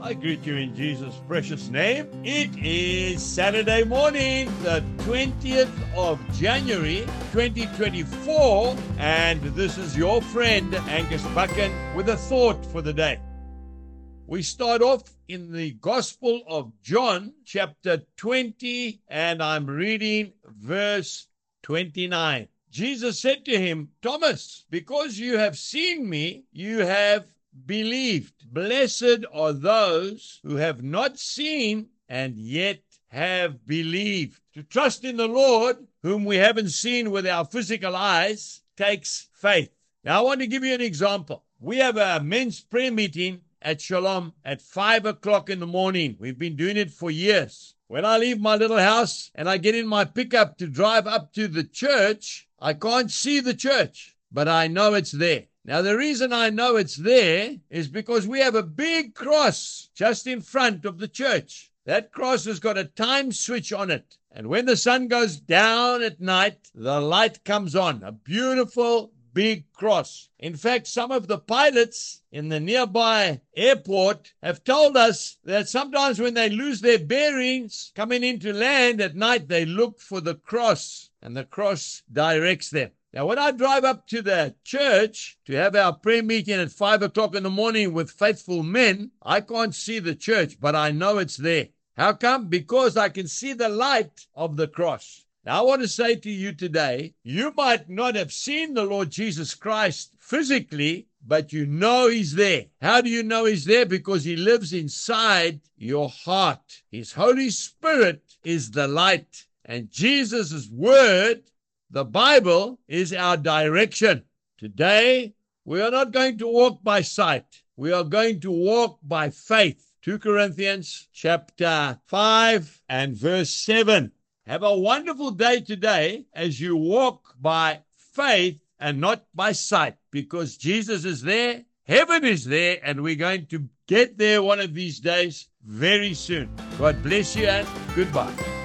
I greet you in Jesus' precious name. It is Saturday morning, the 20th of January 2024, and this is your friend Angus Buchan with a thought for the day. We start off in the Gospel of John, chapter 20, and I'm reading verse 29. Jesus said to him, Thomas, because you have seen me, you have believed. Blessed are those who have not seen and yet have believed. To trust in the Lord, whom we haven't seen with our physical eyes, takes faith. Now, I want to give you an example. We have a men's prayer meeting at Shalom at five o'clock in the morning. We've been doing it for years. When I leave my little house and I get in my pickup to drive up to the church, I can't see the church, but I know it's there. Now, the reason I know it's there is because we have a big cross just in front of the church. That cross has got a time switch on it. And when the sun goes down at night, the light comes on. A beautiful big cross. In fact, some of the pilots in the nearby airport have told us that sometimes when they lose their bearings coming into land at night, they look for the cross and the cross directs them. Now, when I drive up to the church to have our prayer meeting at five o'clock in the morning with faithful men, I can't see the church, but I know it's there. How come? Because I can see the light of the cross. Now, I want to say to you today, you might not have seen the Lord Jesus Christ physically, but you know He's there. How do you know He's there? Because He lives inside your heart. His Holy Spirit is the light, and Jesus' Word the Bible is our direction. Today, we are not going to walk by sight. We are going to walk by faith. 2 Corinthians chapter 5 and verse 7. Have a wonderful day today as you walk by faith and not by sight because Jesus is there, heaven is there, and we're going to get there one of these days very soon. God bless you and goodbye.